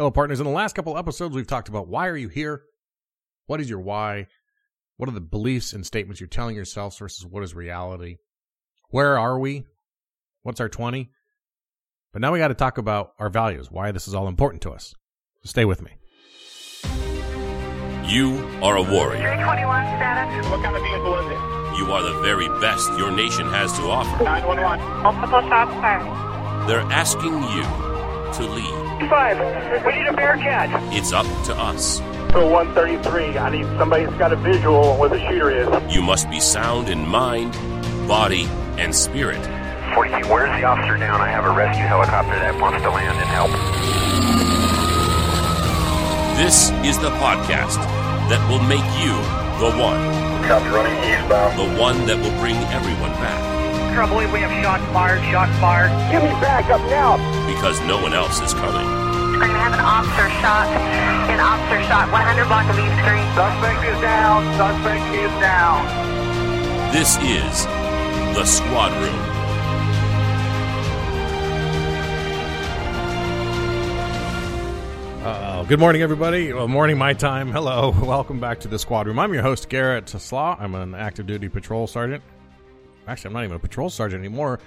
Hello, partners. In the last couple episodes, we've talked about why are you here? What is your why? What are the beliefs and statements you're telling yourselves versus what is reality? Where are we? What's our 20? But now we got to talk about our values, why this is all important to us. So stay with me. You are a warrior. 321 status. What kind of vehicle is it? You are the very best your nation has to offer. 911. Multiple shots fired. They're asking you to lead. Five. We need a Bearcat. It's up to us. So 133. I need somebody that's got a visual on where the shooter is. You must be sound in mind, body, and spirit. 42, where's the officer down? I have a rescue helicopter that wants to land and help. This is the podcast that will make you the one. Copy running eastbound. The one that will bring everyone back. Trouble, we have shots fired, shots fired. Give me back up now. Because no one else is coming. I'm gonna have an officer shot. An officer shot 100 block of East Street. Suspect is down. Suspect is down. This is the Squad Room. Uh, good morning, everybody. Well, morning, my time. Hello. Welcome back to the Squad Room. I'm your host, Garrett Slaw. I'm an active duty patrol sergeant. Actually, I'm not even a patrol sergeant anymore.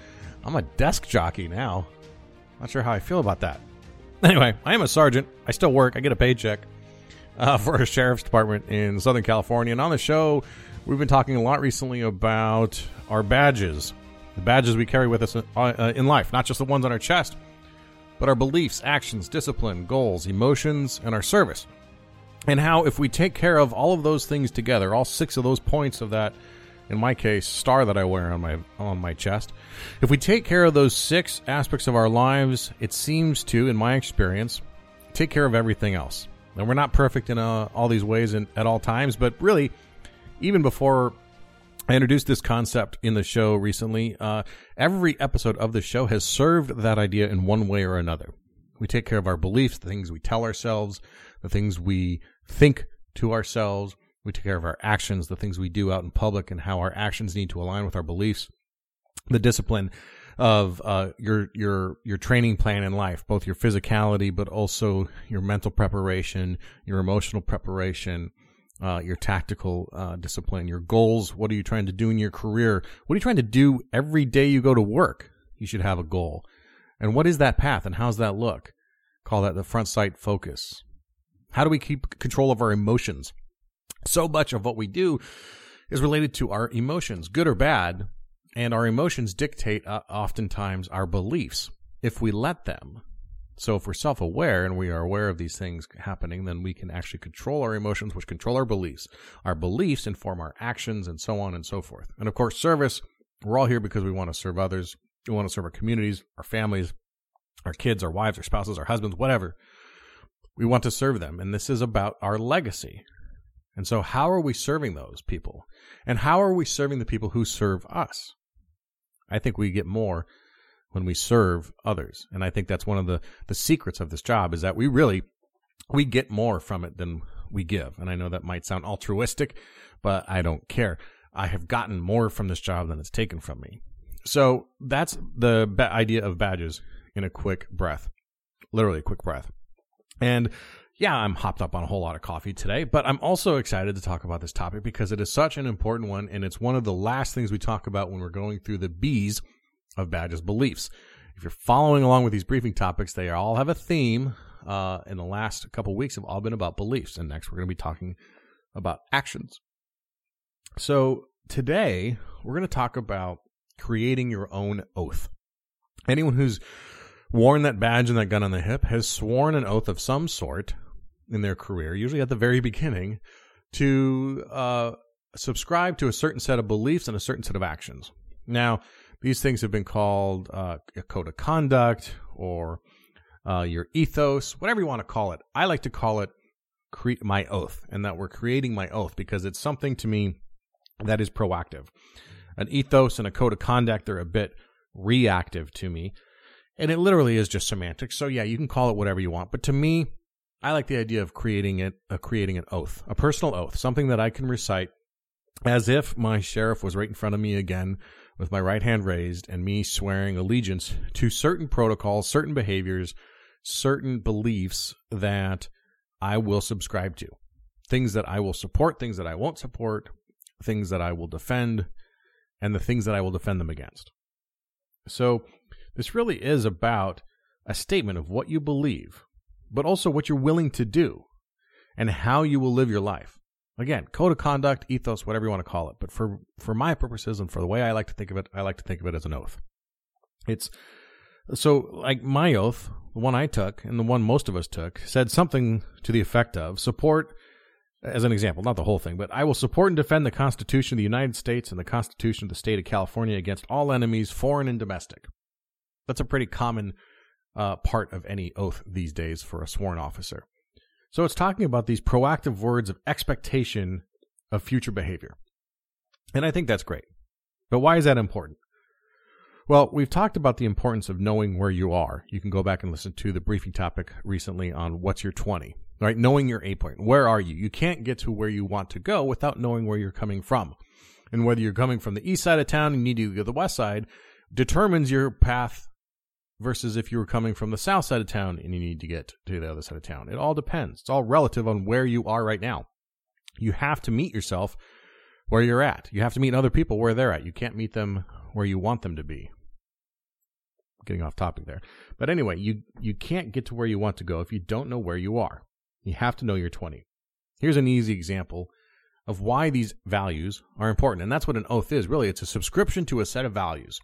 I'm a desk jockey now. Not sure how I feel about that. Anyway, I am a sergeant. I still work. I get a paycheck uh, for a sheriff's department in Southern California. And on the show, we've been talking a lot recently about our badges, the badges we carry with us uh, uh, in life, not just the ones on our chest, but our beliefs, actions, discipline, goals, emotions, and our service. And how, if we take care of all of those things together, all six of those points of that, in my case, star that I wear on my on my chest, if we take care of those six aspects of our lives, it seems to, in my experience, take care of everything else. And we're not perfect in uh, all these ways in, at all times, but really, even before I introduced this concept in the show recently. Uh, every episode of the show has served that idea in one way or another. We take care of our beliefs, the things we tell ourselves, the things we think to ourselves. We take care of our actions, the things we do out in public, and how our actions need to align with our beliefs. The discipline of uh, your your your training plan in life, both your physicality, but also your mental preparation, your emotional preparation, uh, your tactical uh, discipline, your goals. What are you trying to do in your career? What are you trying to do every day you go to work? You should have a goal. And what is that path and how's that look? Call that the front sight focus. How do we keep control of our emotions? So much of what we do is related to our emotions, good or bad, and our emotions dictate uh, oftentimes our beliefs if we let them. So if we're self-aware and we are aware of these things happening, then we can actually control our emotions, which control our beliefs. Our beliefs inform our actions and so on and so forth. And of course, service, we're all here because we want to serve others. We want to serve our communities, our families, our kids, our wives, our spouses, our husbands, whatever. We want to serve them. And this is about our legacy. And so how are we serving those people? And how are we serving the people who serve us? I think we get more when we serve others. And I think that's one of the, the secrets of this job is that we really, we get more from it than we give. And I know that might sound altruistic, but I don't care. I have gotten more from this job than it's taken from me. So that's the idea of badges in a quick breath, literally a quick breath. And yeah, I'm hopped up on a whole lot of coffee today, but I'm also excited to talk about this topic because it is such an important one. And it's one of the last things we talk about when we're going through the B's of Badge's beliefs. If you're following along with these briefing topics, they all have a theme. Uh, in the last couple weeks, have all been about beliefs, and next we're going to be talking about actions. So today we're going to talk about creating your own oath. Anyone who's worn that badge and that gun on the hip has sworn an oath of some sort in their career, usually at the very beginning, to uh, subscribe to a certain set of beliefs and a certain set of actions. Now, these things have been called uh, a code of conduct or uh, your ethos, whatever you want to call it. I like to call it cre- my oath, and that we're creating my oath because it's something to me that is proactive. An ethos and a code of conduct are a bit reactive to me, and it literally is just semantics. So yeah, you can call it whatever you want, but to me, I like the idea of creating it, uh, creating an oath, a personal oath, something that I can recite as if my sheriff was right in front of me again with my right hand raised and me swearing allegiance to certain protocols, certain behaviors, certain beliefs that I will subscribe to, things that I will support, things that I won't support, things that I will defend, and the things that I will defend them against. So, this really is about a statement of what you believe, but also what you're willing to do and how you will live your life. Again, code of conduct, ethos, whatever you want to call it. But for, for my purposes and for the way I like to think of it, I like to think of it as an oath. It's so like my oath, the one I took and the one most of us took, said something to the effect of support, as an example, not the whole thing, but I will support and defend the Constitution of the United States and the Constitution of the State of California against all enemies, foreign and domestic. That's a pretty common uh, part of any oath these days for a sworn officer. So it's talking about these proactive words of expectation of future behavior. And I think that's great. But why is that important? Well, we've talked about the importance of knowing where you are. You can go back and listen to the briefing topic recently on what's your 20, right? Knowing your A point. Where are you? You can't get to where you want to go without knowing where you're coming from. And whether you're coming from the east side of town and you need to go to the west side determines your path versus if you were coming from the south side of town and you need to get to the other side of town. It all depends. It's all relative on where you are right now. You have to meet yourself where you're at. You have to meet other people where they're at. You can't meet them where you want them to be. Getting off topic there. But anyway, you you can't get to where you want to go if you don't know where you are. You have to know you're 20. Here's an easy example of why these values are important. And that's what an oath is. Really, it's a subscription to a set of values.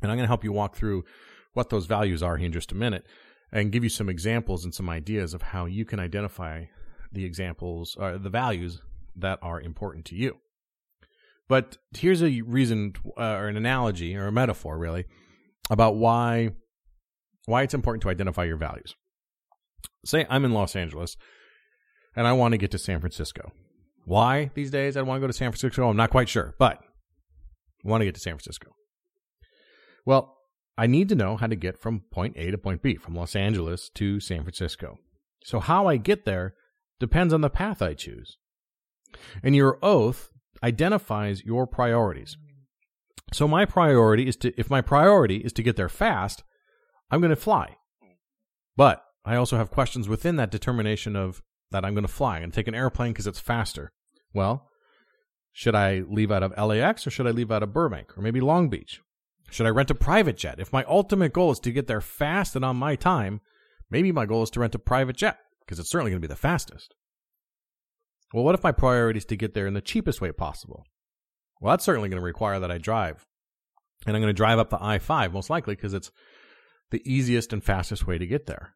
And I'm going to help you walk through what those values are here in just a minute and give you some examples and some ideas of how you can identify the examples or uh, the values that are important to you. But here's a reason uh, or an analogy or a metaphor really about why why it's important to identify your values. Say I'm in Los Angeles and I want to get to San Francisco. Why these days I want to go to San Francisco? I'm not quite sure, but I want to get to San Francisco. Well, I need to know how to get from point A to point B, from Los Angeles to San Francisco. So how I get there depends on the path I choose. And your oath identifies your priorities. So my priority is to, if my priority is to get there fast, I'm going to fly. But I also have questions within that determination of that I'm going to fly. To take an airplane because it's faster. Well, should I leave out of LAX or should I leave out of Burbank or maybe Long Beach? Should I rent a private jet? If my ultimate goal is to get there fast and on my time, maybe my goal is to rent a private jet because it's certainly going to be the fastest. Well, what if my priority is to get there in the cheapest way possible? Well, that's certainly going to require that I drive. And I'm going to drive up the I 5 most likely because it's the easiest and fastest way to get there.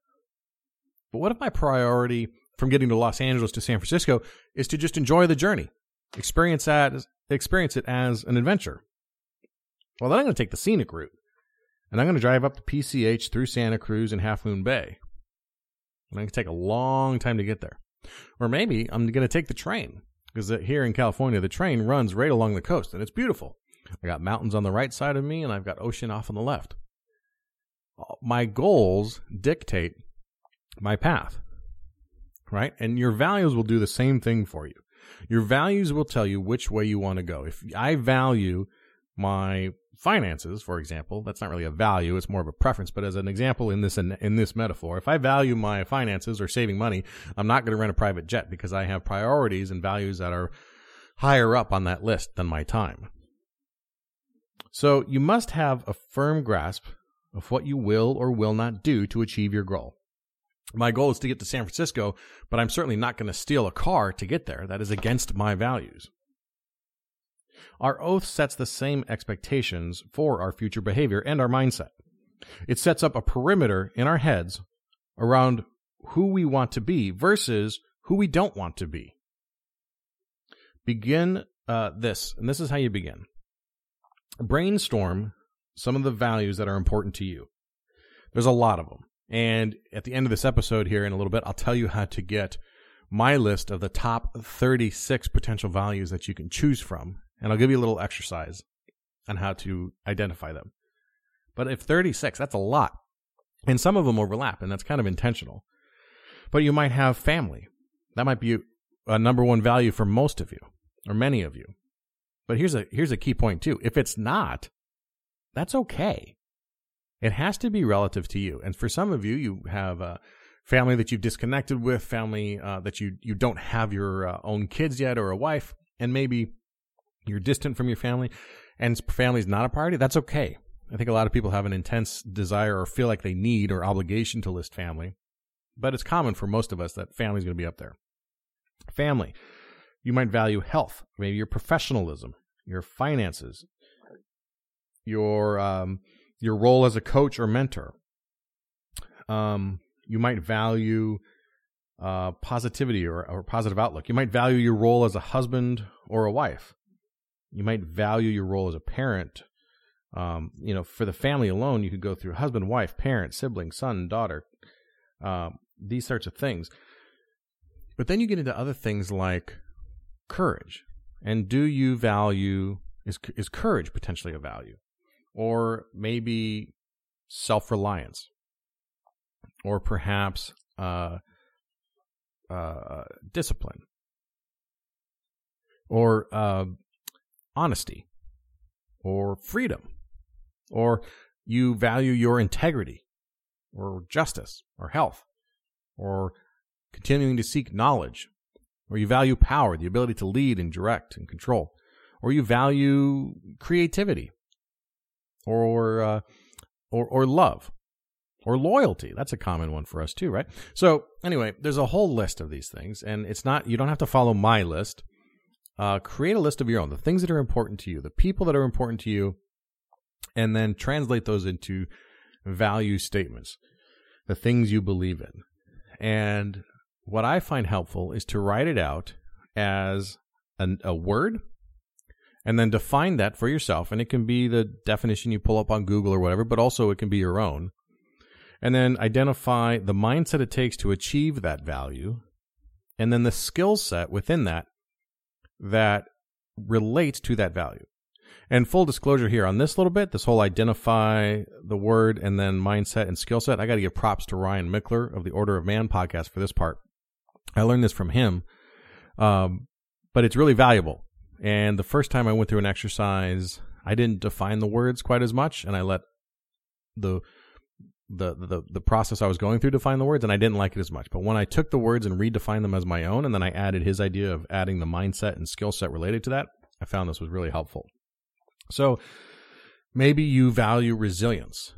But what if my priority from getting to Los Angeles to San Francisco is to just enjoy the journey, experience that, experience it as an adventure? Well, then I'm going to take the scenic route. And I'm going to drive up to PCH through Santa Cruz and Half Moon Bay. And going to take a long time to get there. Or maybe I'm going to take the train. Because here in California, the train runs right along the coast and it's beautiful. I got mountains on the right side of me and I've got ocean off on the left. Uh, my goals dictate my path, right? And your values will do the same thing for you. Your values will tell you which way you want to go. If I value my finances, for example, that's not really a value, it's more of a preference, but as an example in this in this metaphor, if I value my finances or saving money, I'm not going to rent a private jet because I have priorities and values that are higher up on that list than my time. So, you must have a firm grasp of what you will or will not do to achieve your goal. My goal is to get to San Francisco, but I'm certainly not going to steal a car to get there. That is against my values. Our oath sets the same expectations for our future behavior and our mindset. It sets up a perimeter in our heads around who we want to be versus who we don't want to be. Begin uh, this, and this is how you begin. Brainstorm some of the values that are important to you. There's a lot of them. And at the end of this episode here in a little bit, I'll tell you how to get my list of the top 36 potential values that you can choose from and I'll give you a little exercise on how to identify them. But if 36, that's a lot. And some of them overlap, and that's kind of intentional. But you might have family. That might be a number one value for most of you, or many of you. But here's a here's a key point too. If it's not, that's okay. It has to be relative to you. And for some of you, you have a family that you've disconnected with, family uh, that you you don't have your uh, own kids yet, or a wife, and maybe you're distant from your family, and family is not a priority. That's okay. I think a lot of people have an intense desire or feel like they need or obligation to list family, but it's common for most of us that family is going to be up there. Family. You might value health, maybe your professionalism, your finances, your um, your role as a coach or mentor. Um, you might value uh, positivity or, or positive outlook. You might value your role as a husband or a wife. You might value your role as a parent. Um, you know, for the family alone, you could go through husband, wife, parent, sibling, son, daughter, um, these sorts of things. But then you get into other things like courage. And do you value is is courage potentially a value? Or maybe self-reliance. Or perhaps uh, uh, discipline. Or uh, honesty. Or freedom. Or you value your integrity or justice or health or continuing to seek knowledge, or you value power, the ability to lead and direct and control, or you value creativity, or uh, or or love, or loyalty. That's a common one for us too, right? So anyway, there's a whole list of these things, and it's not you don't have to follow my list. Uh, create a list of your own, the things that are important to you, the people that are important to you, and then translate those into value statements, the things you believe in. And what I find helpful is to write it out as an, a word and then define that for yourself. And it can be the definition you pull up on Google or whatever, but also it can be your own. And then identify the mindset it takes to achieve that value. And then the skill set within that that relates to that value. And full disclosure here on this little bit, this whole identify the word and then mindset and skill set, I got to give props to Ryan Michler of the Order of Man podcast for this part. I learned this from him, um, but it's really valuable. And the first time I went through an exercise, I didn't define the words quite as much, and I let the the the the process I was going through to find the words, and I didn't like it as much. But when I took the words and redefined them as my own, and then I added his idea of adding the mindset and skill set related to that, I found this was really helpful. So maybe you value resilience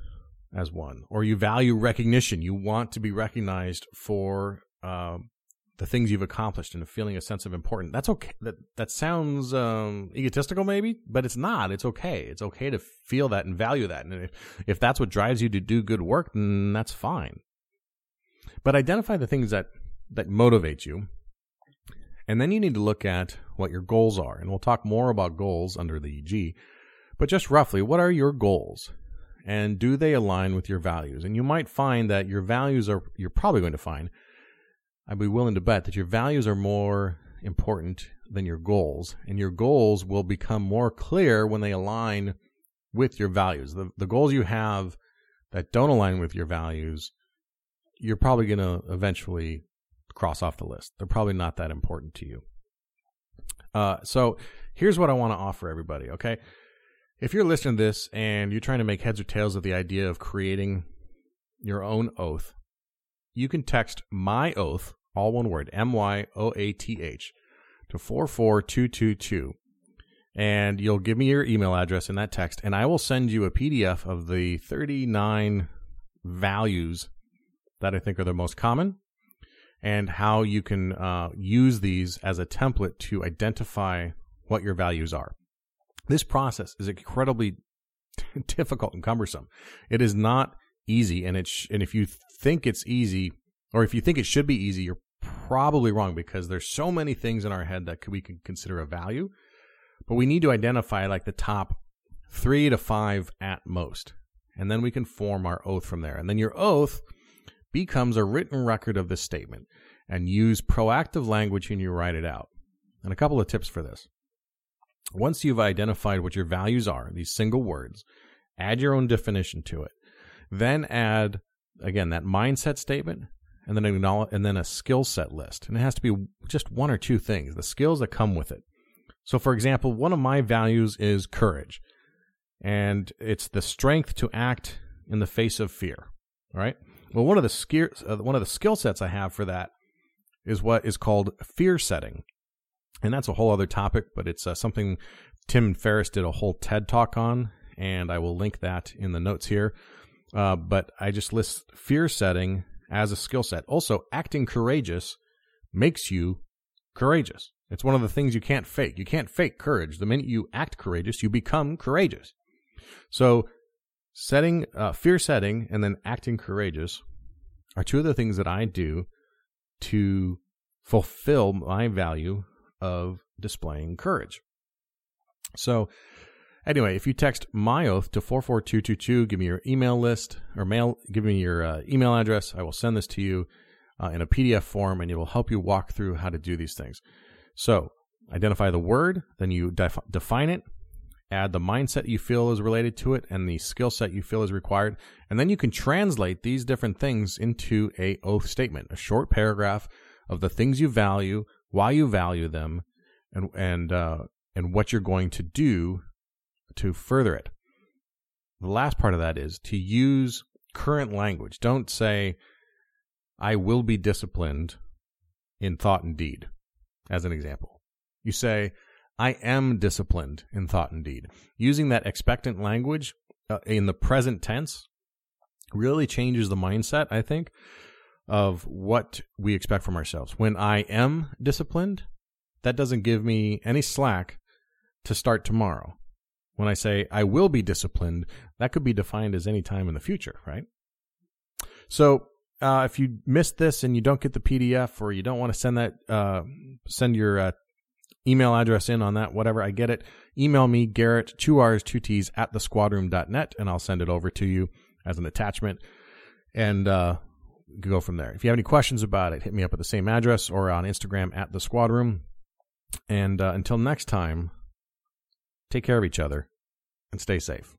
as one, or you value recognition. You want to be recognized for um, the things you've accomplished and feeling a sense of importance. That's okay. That that sounds um, egotistical, maybe, but it's not. It's okay. It's okay to feel that and value that. And if, if that's what drives you to do good work, then that's fine. But identify the things that that motivate you, and then you need to look at what your goals are. And we'll talk more about goals under the G. But just roughly, what are your goals? And do they align with your values? And you might find that your values are, you're probably going to find I'd be willing to bet that your values are more important than your goals, and your goals will become more clear when they align with your values. The, the goals you have that don't align with your values, you're probably going to eventually cross off the list. They're probably not that important to you. Uh, so here's what I want to offer everybody, okay? If you're listening to this and you're trying to make heads or tails of the idea of creating your own oath, you can text my oath all one word, M Y O A T H, to 44222. And you'll give me your email address in that text, and I will send you a PDF of the 39 values that I think are the most common and how you can uh, use these as a template to identify what your values are. This process is incredibly difficult and cumbersome. It is not easy, and it sh- and if you think it's easy, or if you think it should be easy, you're probably wrong because there's so many things in our head that we can consider a value, but we need to identify like the top three to five at most. And then we can form our oath from there. And then your oath becomes a written record of this statement and use proactive language when you write it out. And a couple of tips for this. Once you've identified what your values are, these single words, add your own definition to it. Then add, again, that mindset statement and then acknowledge, and then a skill set list. And it has to be just one or two things, the skills that come with it. So, for example, one of my values is courage, and it's the strength to act in the face of fear. All right. Well, one of the skill uh, one of the skill sets I have for that is what is called fear setting, and that's a whole other topic. But it's uh, something Tim Ferriss did a whole TED talk on, and I will link that in the notes here. Uh, but I just list fear setting as a skill set. Also, acting courageous makes you courageous. It's one of the things you can't fake. You can't fake courage. The minute you act courageous, you become courageous. So, setting, uh, fear setting and then acting courageous are two of the things that I do to fulfill my value of displaying courage. So, anyway, if you text my oath to 44222, give me your email list or mail, give me your uh, email address. I will send this to you uh, in a PDF form and it will help you walk through how to do these things. So, identify the word, then you def- define it, add the mindset you feel is related to it and the skill set you feel is required, and then you can translate these different things into a oath statement, a short paragraph of the things you value, why you value them, and and uh, and what you're going to do to further it. The last part of that is to use current language. Don't say, I will be disciplined in thought and deed as an example. You say, I am disciplined in thought and deed. Using that expectant language uh, in the present tense really changes the mindset, I think, of what we expect from ourselves. When I am disciplined, that doesn't give me any slack to start tomorrow. When I say I will be disciplined, that could be defined as any time in the future, right? So uh, if you missed this and you don't get the PDF or you don't want to send that, uh, send your uh, email address in on that, whatever, I get it. Email me, Garrett, two R's, two T's at the squadroom.net, and I'll send it over to you as an attachment. And uh, go from there. If you have any questions about it, hit me up at the same address or on Instagram at the squadroom. And uh, until next time, take care of each other and stay safe.